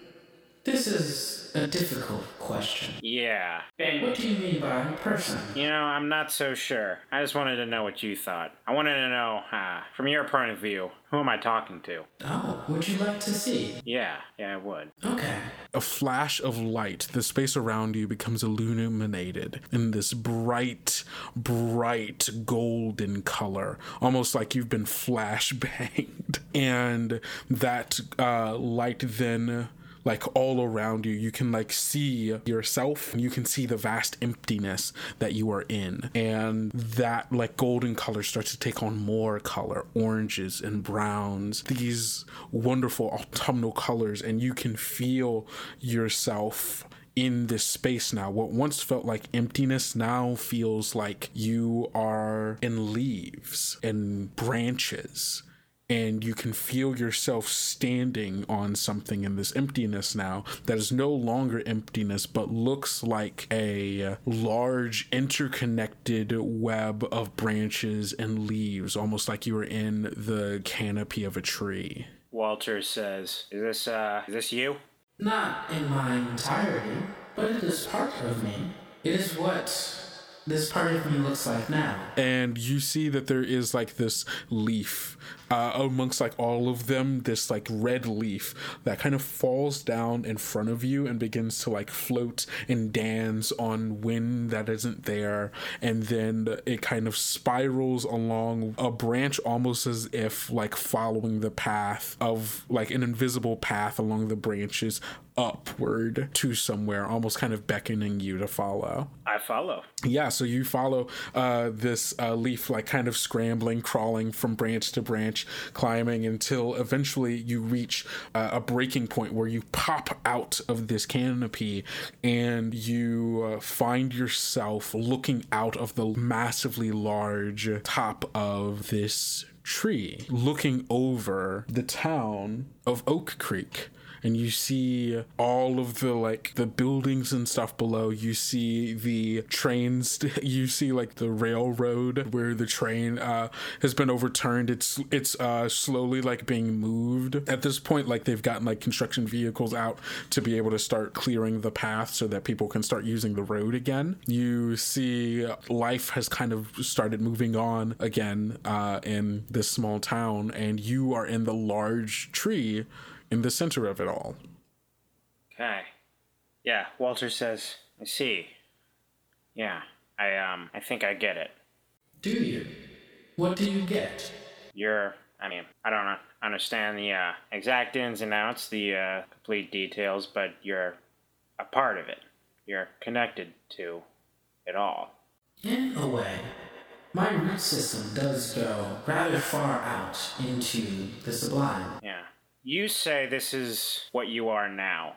S10: This is a difficult question.
S2: Yeah.
S10: What do you mean by a person?
S2: You know, I'm not so sure. I just wanted to know what you thought. I wanted to know, uh, from your point of view, who am I talking to?
S10: Oh, would you like to see?
S2: Yeah, yeah, I would.
S10: Okay.
S1: a flash of light, the space around you becomes illuminated in this bright, bright golden color, almost like you've been flash flashbanged. And that uh, light then like all around you. You can like see yourself. You can see the vast emptiness that you are in. And that like golden color starts to take on more color. Oranges and browns. These wonderful autumnal colors. And you can feel yourself in this space now. What once felt like emptiness now feels like you are in leaves and branches. And you can feel yourself standing on something in this emptiness now that is no longer emptiness, but looks like a large interconnected web of branches and leaves, almost like you were in the canopy of a tree.
S2: Walter says, "Is this uh, is this you?"
S10: Not in my entirety, but it is part of me. It is what this part of me looks like now.
S1: and you see that there is like this leaf uh, amongst like all of them this like red leaf that kind of falls down in front of you and begins to like float and dance on wind that isn't there and then it kind of spirals along a branch almost as if like following the path of like an invisible path along the branches upward to somewhere almost kind of beckoning you to follow
S2: I follow.
S1: yeah, so you follow uh, this uh, leaf, like kind of scrambling, crawling from branch to branch, climbing until eventually you reach uh, a breaking point where you pop out of this canopy and you uh, find yourself looking out of the massively large top of this tree, looking over the town of Oak Creek and you see all of the like the buildings and stuff below. You see the trains you see like the railroad where the train uh has been overturned. It's it's uh slowly like being moved. At this point like they've gotten like construction vehicles out to be able to start clearing the path so that people can start using the road again. You see life has kind of started moving on again uh in this small town and you are in the large tree in the center of it all.
S2: Okay. Yeah, Walter says, I see. Yeah, I um I think I get it.
S10: Do you? What do you get?
S2: You're I mean, I don't understand the uh, exact ins and outs, the uh, complete details, but you're a part of it. You're connected to it all.
S10: In a way, my root system does go rather far out into the sublime.
S2: Yeah. You say this is what you are now.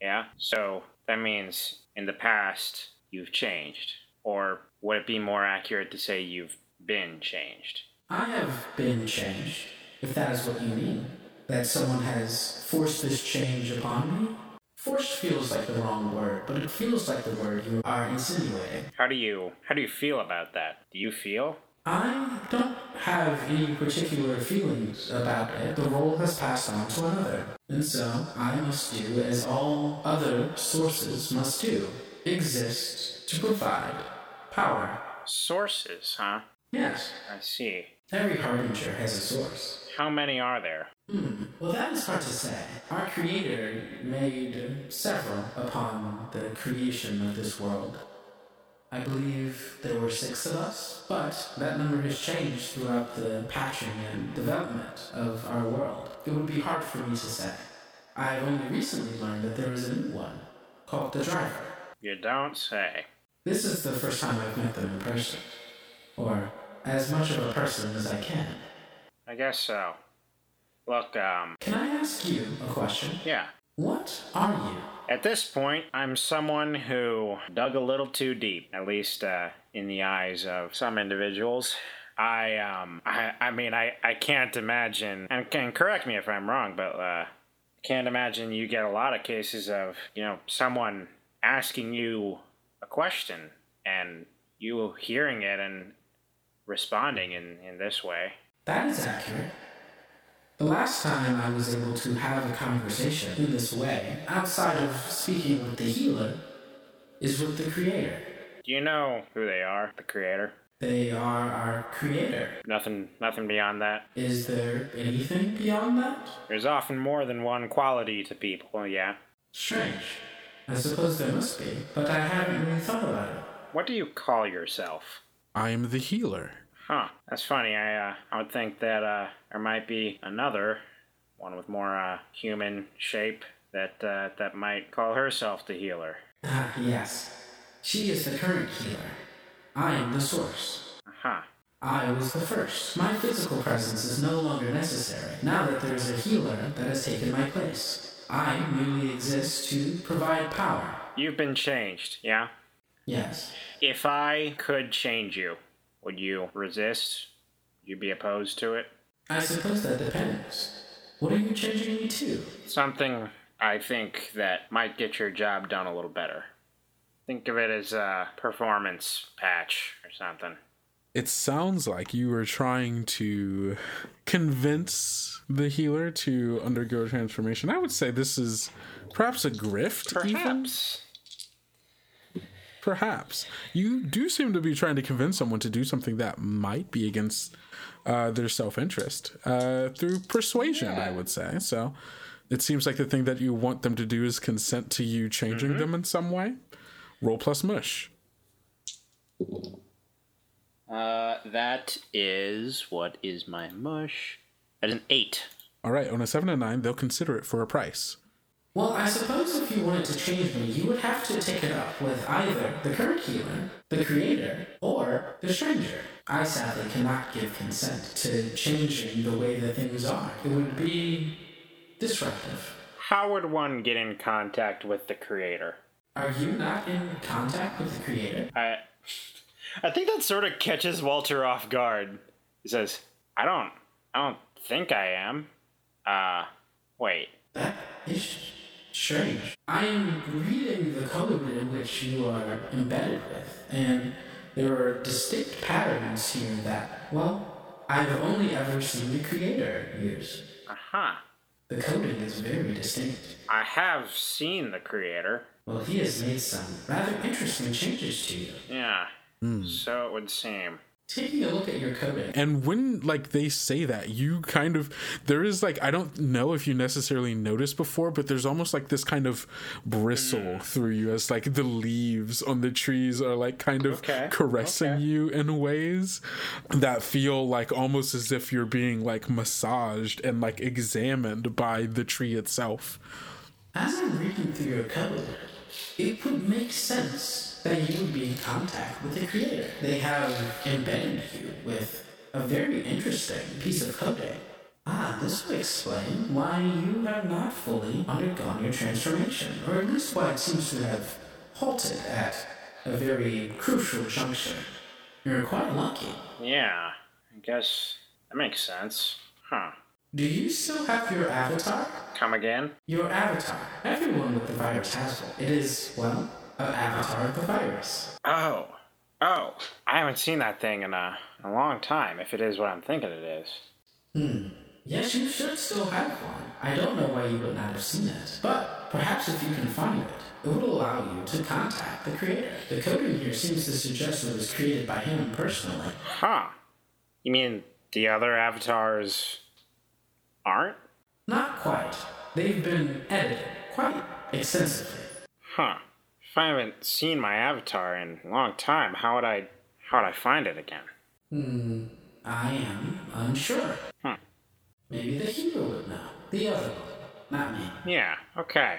S2: Yeah? So that means in the past you've changed. Or would it be more accurate to say you've been changed.
S10: I have been changed, if that is what you mean. That someone has forced this change upon me? Forced feels like the wrong word, but it feels like the word you are insinuating.
S2: How do you how do you feel about that? Do you feel?
S10: I don't have any particular feelings about it. The role has passed on to another. And so I must do as all other sources must do exist to provide power.
S2: Sources, huh?
S10: Yes,
S2: I see.
S10: every harbinger has a source.
S2: How many are there?
S10: Hmm, well, that is hard to say. Our Creator made several upon the creation of this world. I believe there were six of us, but that number has changed throughout the patching and development of our world. It would be hard for me to say. I've only recently learned that there is a new one, called the Driver.
S2: You don't say.
S10: This is the first time I've met them in person, or as much of a person as I can.
S2: I guess so. Look, um,
S10: Can I ask you a question?
S2: yeah.
S10: What are you?
S2: At this point, I'm someone who dug a little too deep, at least uh, in the eyes of some individuals. I um I, I mean I, I can't imagine and can correct me if I'm wrong, but uh can't imagine you get a lot of cases of, you know, someone asking you a question and you hearing it and responding in, in this way.
S10: That is accurate. The last time I was able to have a conversation in this way, outside of speaking with the healer, is with the Creator.
S2: Do you know who they are, the creator?
S10: They are our Creator.
S2: Nothing nothing beyond that.
S10: Is there anything beyond that?
S2: There's often more than one quality to people, yeah.
S10: Strange. I suppose there must be, but I haven't really thought about it.
S2: What do you call yourself?
S1: I am the healer.
S2: Huh. That's funny. I uh, I would think that uh, there might be another one with more uh, human shape that uh, that might call herself the healer.
S10: Ah, yes. She is the current healer. I am the source.
S2: Huh.
S10: I was the first. My physical presence is no longer necessary now that there is a healer that has taken my place. I merely exist to provide power.
S2: You've been changed, yeah.
S10: Yes.
S2: If I could change you, would you resist? Would you be opposed to it?
S10: I suppose that depends. What are you changing me to?
S2: Something I think that might get your job done a little better. Think of it as a performance patch or something.
S1: It sounds like you were trying to convince the healer to undergo transformation. I would say this is perhaps a grift, even.
S2: Perhaps.
S1: You do seem to be trying to convince someone to do something that might be against uh, their self interest uh, through persuasion, I would say. So it seems like the thing that you want them to do is consent to you changing them in some way. Roll plus mush.
S2: Uh, that is what is my mush? At an eight.
S1: All right, on a seven and nine, they'll consider it for a price.
S10: Well, I suppose if you wanted to change me, you would have to take it up with either the current healer, the creator, or the stranger. I sadly cannot give consent to changing the way that things are. It would be disruptive.
S2: How would one get in contact with the creator?
S10: Are you not in contact with the creator?
S2: I, I think that sort of catches Walter off guard. He says, "I don't, I don't think I am." Uh, wait.
S10: That is strange. I am reading the code in which you are embedded with, and there are distinct patterns here that, well, I've only ever seen the creator use.
S2: Uh huh.
S10: The coding is very distinct.
S2: I have seen the creator.
S10: Well, he has made some rather interesting changes to you.
S2: Yeah. So it would seem.
S10: Taking a look at your coding,
S1: And when like they say that, you kind of there is like I don't know if you necessarily noticed before, but there's almost like this kind of bristle mm. through you as like the leaves on the trees are like kind of
S2: Okay,
S1: caressing
S2: okay.
S1: you in ways that feel like almost as if you're being like massaged and like examined by the tree itself.
S10: as I'm reading through your code, it would make sense that you would be in contact with the creator. They have embedded you with a very interesting piece of coding. Ah, this would explain why you have not fully undergone your transformation, or at least why it seems to have halted at a very crucial juncture. You're quite lucky.
S2: Yeah, I guess that makes sense. Huh.
S10: Do you still have your avatar?
S2: Come again?
S10: Your avatar. Everyone with the virus has one. It is, well, an avatar of the virus.
S2: Oh. Oh. I haven't seen that thing in a, a long time, if it is what I'm thinking it is.
S10: Hmm. Yes, you should still have one. I don't know why you would not have seen it. But perhaps if you can find it, it would allow you to contact the creator. The code in here seems to suggest it was created by him personally.
S2: Huh. You mean the other avatars aren't?
S10: Not quite. They've been edited quite extensively.
S2: Huh. If I haven't seen my avatar in a long time, how would I how would I find it again?
S10: Hmm. I am unsure.
S2: Hmm.
S10: Maybe the hero would know. The other one, not me.
S2: Yeah, okay.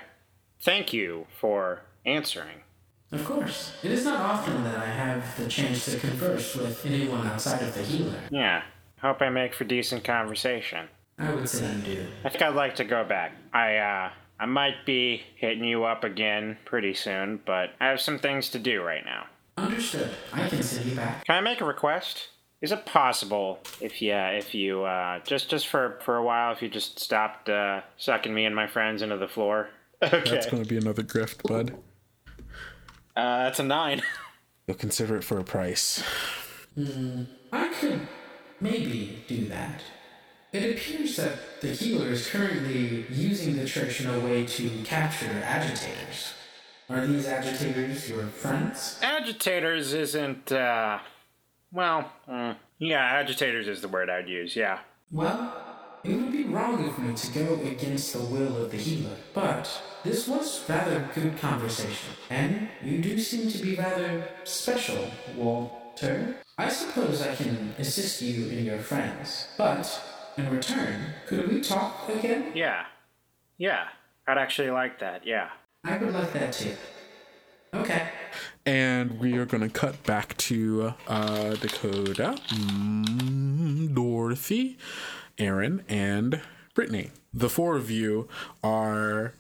S2: Thank you for answering.
S10: Of course. It is not often that I have the chance to converse with anyone outside of the healer.
S2: Yeah. Hope I make for decent conversation.
S10: I would say you do.
S2: I think I'd like to go back. I uh I might be hitting you up again pretty soon, but I have some things to do right now.
S10: Understood. I can send you back.
S2: Can I make a request? Is it possible if you if you uh just just for for a while if you just stopped uh sucking me and my friends into the floor? Okay.
S1: That's going to be another grift, bud.
S2: Uh that's a 9.
S1: You'll consider it for a price.
S10: Hmm. I could maybe do that. It appears that the healer is currently using the church in a way to capture agitators. Are these agitators your friends?
S2: Agitators isn't uh well, mm, yeah, agitators is the word I'd use. Yeah.
S10: Well, it would be wrong of me to go against the will of the healer, but this was rather good conversation, and you do seem to be rather special, Walter. I suppose I can assist you and your friends, but in return, could we talk again?
S2: Yeah. Yeah. I'd actually like that. Yeah.
S10: I would like that too. Okay.
S1: And we are going to cut back to uh, Dakota, mm, Dorothy, Aaron, and Brittany. The four of you are,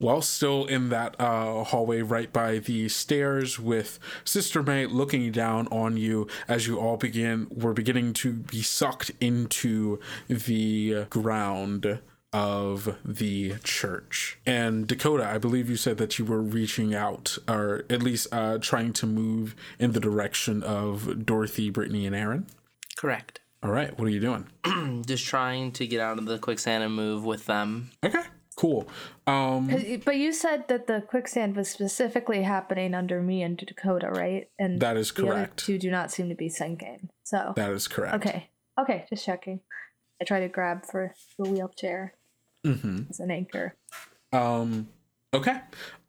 S1: well, still in that uh, hallway right by the stairs with Sister May looking down on you as you all begin, were beginning to be sucked into the ground of the church. And Dakota, I believe you said that you were reaching out, or at least uh, trying to move in the direction of Dorothy, Brittany, and Aaron.
S3: Correct.
S1: All right, what are you doing?
S3: Just trying to get out of the quicksand and move with them.
S1: Okay, cool. Um,
S5: But you said that the quicksand was specifically happening under me and Dakota, right? And
S1: That is correct.
S5: the other two do not seem to be sinking. So
S1: that is correct.
S5: okay, okay, just checking. I try to grab for the wheelchair
S1: Mm-hmm.
S5: as an anchor.
S1: Um, okay.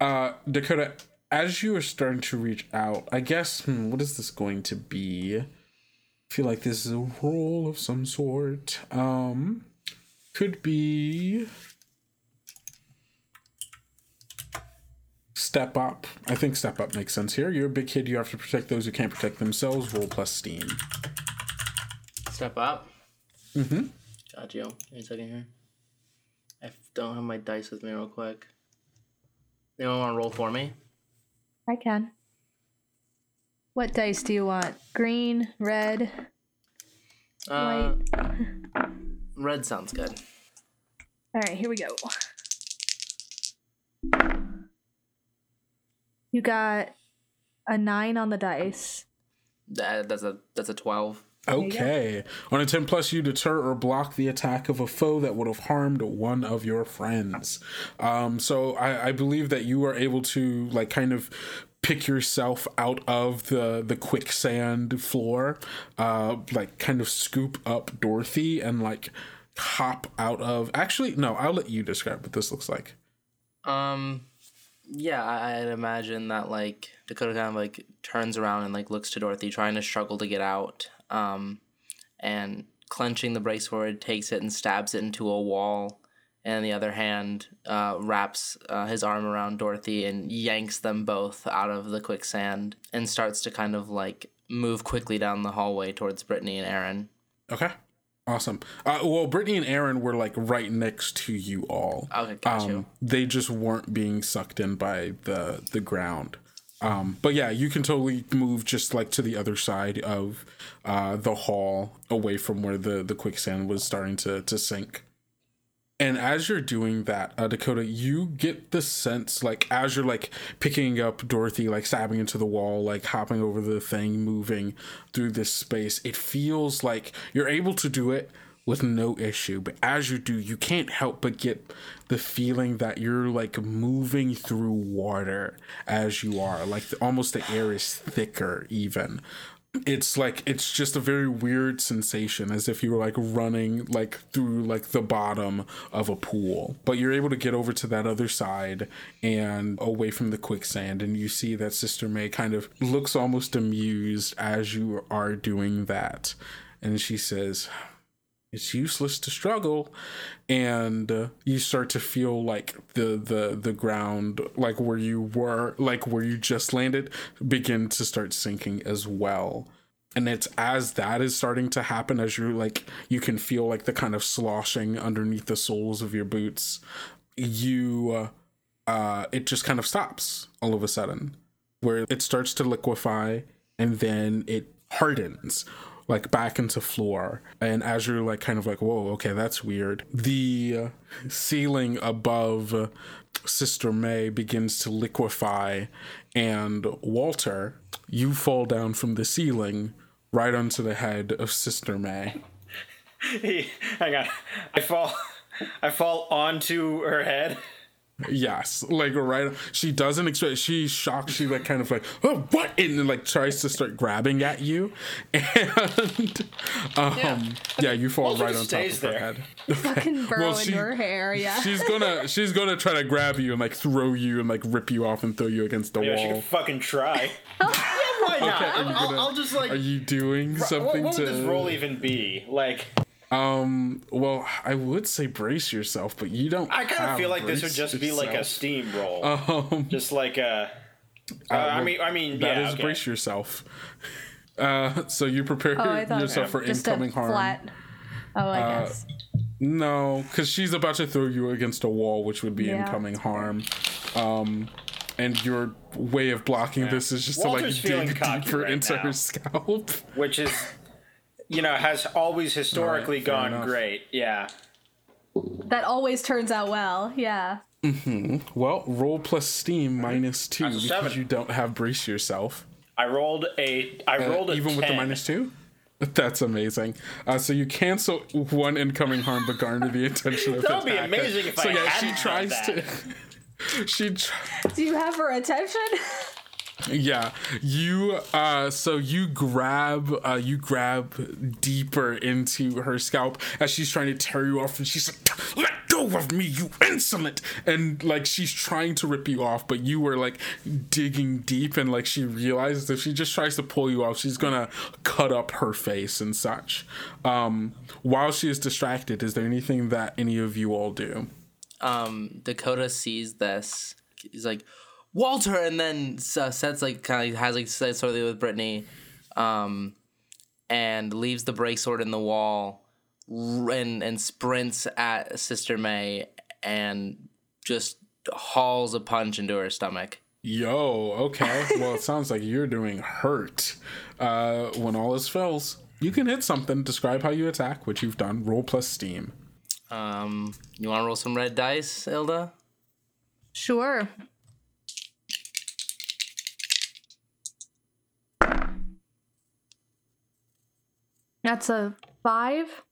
S1: Uh, Dakota, as you are starting to reach out, I guess, hmm, what is this going to be? I feel like this is a roll of some sort. Um, could be step up. I think step up makes sense here. You're a big kid. You have to protect those who can't protect themselves. Roll plus steam.
S3: Step up.
S1: Mm-hmm.
S3: Got you. Give me a second here. I don't have my dice with me real quick. Anyone want to roll for me?
S5: I can. What dice do you want? Green, red,
S3: Uh,
S5: white?
S3: red sounds good.
S5: All right, here we go. You got a nine on the dice.
S3: That, that's a that's a twelve.
S1: Okay. On a 10 plus, you deter or block the attack of a foe that would have harmed one of your friends. Um, so I, I believe that you are able to, like, kind of pick yourself out of the the quicksand floor uh like kind of scoop up dorothy and like hop out of actually no i'll let you describe what this looks like
S3: Um, yeah, I, I'd imagine that like Dakota kind of like turns around and like looks to Dorothy, trying to struggle to get out. Um, and clenching the break sword, takes it and stabs it into a wall. And the other hand, uh, wraps uh, his arm around Dorothy and yanks them both out of the quicksand and starts to kind of like move quickly down the hallway towards Brittany and Aaron.
S1: okay awesome uh well brittany and aaron were like right next to you all
S3: Okay, got you.
S1: um they just weren't being sucked in by the the ground Um, but yeah, you can totally move just like to the other side of uh, the hall, away from where the the quicksand was starting to to sink. And as you're doing that, uh, Dakota, you get the sense like as you're like picking up Dorothy, like stabbing into the wall, like hopping over the thing, moving through this space, it feels like you're able to do it with no issue. But as you do, you can't help but get the feeling that you're like moving through water as you are. Like the, almost the air is thicker, even it's like it's just a very weird sensation as if you were like running like through like the bottom of a pool. But you're able to get over to that other side and away from the quicksand and you see that sister may kind of looks almost amused as you are doing that. And she says it's useless to struggle and uh, you start to feel like the the the ground like where you were like where you just landed begin to start sinking as well. And it's as that is starting to happen as you're like you can feel like the kind of sloshing underneath the soles of your boots you uh, uh it just kind of stops all of a sudden where it starts to liquefy and then it hardens like back into floor and as you're like kind of like whoa okay that's weird the ceiling above sister may begins to liquefy and walter you fall down from the ceiling right onto the head of sister may
S2: Hang on. I fall. I fall onto her head.
S1: Yes, like right. She doesn't expect. She's shocked. She like kind of like, oh, what? And then, like tries to start grabbing at you, and um, yeah,
S2: Yeah.
S1: you fall
S2: Walter
S1: right on top
S2: stays
S1: of her
S2: there.
S1: head.
S5: Fucking burrow
S1: Well,
S5: into
S1: she-
S5: her hair, yeah.
S1: She's gonna she's gonna try to grab you and like throw you and like rip you off and throw you against the wall.
S2: Yeah, she
S1: wall.
S2: can fucking try. yeah, why not?
S1: Okay, are you
S2: I'll,
S1: gonna-
S2: I'll just like.
S1: Are you doing something
S2: what
S1: to?
S2: would this role even be? Like,
S1: Um. Well, I would say brace yourself, but you don't.
S2: I kind of feel like this would
S1: brace
S2: just be like a
S1: yourself.
S2: steam roll,
S1: Um.
S2: just like a. Uh,
S1: Uh,
S2: I mean, I mean,
S1: that
S2: yeah,
S1: is
S2: okay.
S1: brace yourself. Uh, so you prepare
S5: Oh, I thought
S1: yourself for
S5: just
S1: incoming
S5: a
S1: harm.
S5: flat. Oh, I
S1: Uh,
S5: guess.
S1: No, because she's about to throw you against a wall, which would be
S5: Yeah.
S1: incoming harm. Um, and your way of blocking this is just
S2: Walter's
S1: to like
S2: feeling
S1: dig deeper
S2: right
S1: into
S2: now.
S1: her scalp.
S2: which is, you know, has always historically
S1: fair
S2: gone
S1: enough.
S2: great. Yeah.
S5: That always turns out well. Yeah.
S1: Well, roll plus steam minus two because
S2: seven.
S1: you don't have brace yourself.
S2: I rolled a. I
S1: Uh,
S2: rolled a
S1: even with the minus two. That's amazing. Uh, so you cancel one incoming harm, but garner the intention of
S2: That would be amazing if
S1: so
S2: I
S1: yeah,
S2: hadn't
S1: she tries
S2: done
S1: to. she tr-
S5: Do you have her attention?
S1: Yeah, you uh so you grab uh you grab deeper into her scalp as she's trying to tear you off and she's like let go of me you insolent. And like she's trying to rip you off but you were like digging deep and like she realizes if she just tries to pull you off she's gonna cut up her face and such. Um while she is distracted is there anything that any of you all do?
S3: Um Dakota sees this. He's like, Walter, and then uh, sets like kind of has like said something with Brittany, um, and leaves the break sword in the wall, and and sprints at Sister May and just hauls a punch into her stomach.
S1: Yo, okay. Well, it sounds like you're doing hurt. Uh, when all is fails, you can hit something. Describe how you attack, which you've done. Roll plus steam.
S3: Um, you want to roll some red dice, Ilda?
S5: Sure. That's a five.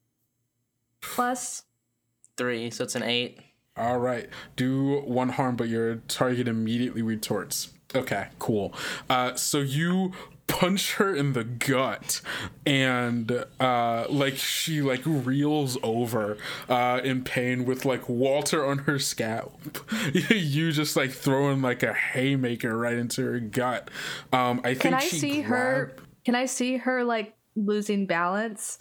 S3: Three, so it's an eight.
S1: All right. Do one harm, but your target immediately retorts. Okay, cool. Uh, so you punch her in the gut and uh like she like reels over uh in pain with like walter on her scalp you just like throwing like a haymaker right into her gut um i think
S5: Can I
S1: she
S5: see her? Can I see her like losing balance?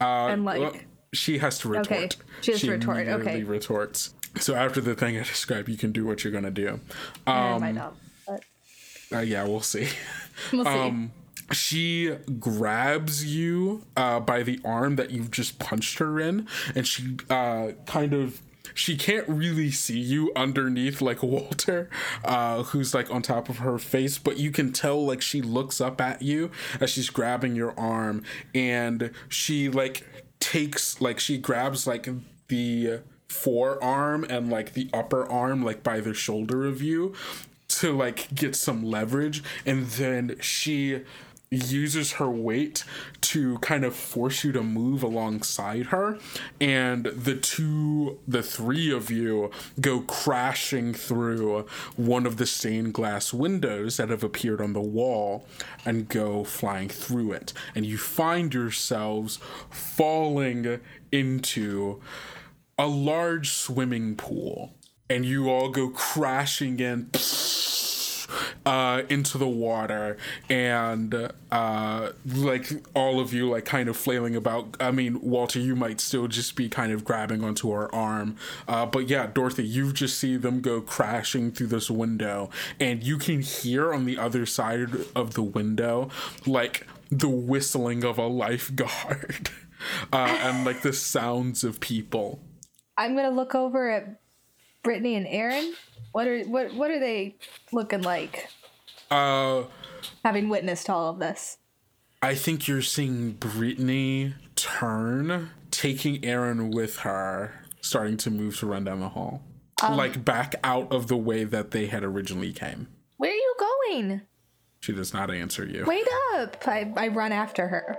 S1: Uh,
S5: And, like-
S1: well, she has to retort.
S5: Okay, she has to retort, okay.
S1: retorts. So after the thing I described, you can do what you're gonna do.
S5: I
S1: Um,
S5: might not, but
S1: uh, yeah, we'll see.
S5: we'll see.
S1: Um, she grabs you uh, by the arm that you've just punched her in, and she uh, kind of she can't really see you underneath like Walter, uh, who's like on top of her face, but you can tell like she looks up at you as she's grabbing your arm and she like takes like she grabs like the forearm and like the upper arm like by the shoulder of you to like get some leverage and then she uses her weight to kind of force you to move alongside her and the two the three of you go crashing through one of the stained glass windows that have appeared on the wall and go flying through it. And you find yourselves falling into a large swimming pool and you all go crashing in uh, into the water and uh, like all of you like kind of flailing about. I mean walter you might still just be kind of grabbing onto her arm. Uh, but yeah dorothy you just see them go crashing through this window and you can hear on the other side of the window like the whistling of a lifeguard uh, and like the sounds of people.
S5: I'm gonna look over at Brittany and Aaron. What are what what are they looking like?
S1: uh
S5: Having witnessed all of this.
S1: I think you're seeing Brittany turn, taking Aaron with her, starting to move to run down the hall. like back out of the way that they had originally came.
S5: Where are you going?
S1: She does not answer you.
S5: Wait up! I, I run after her.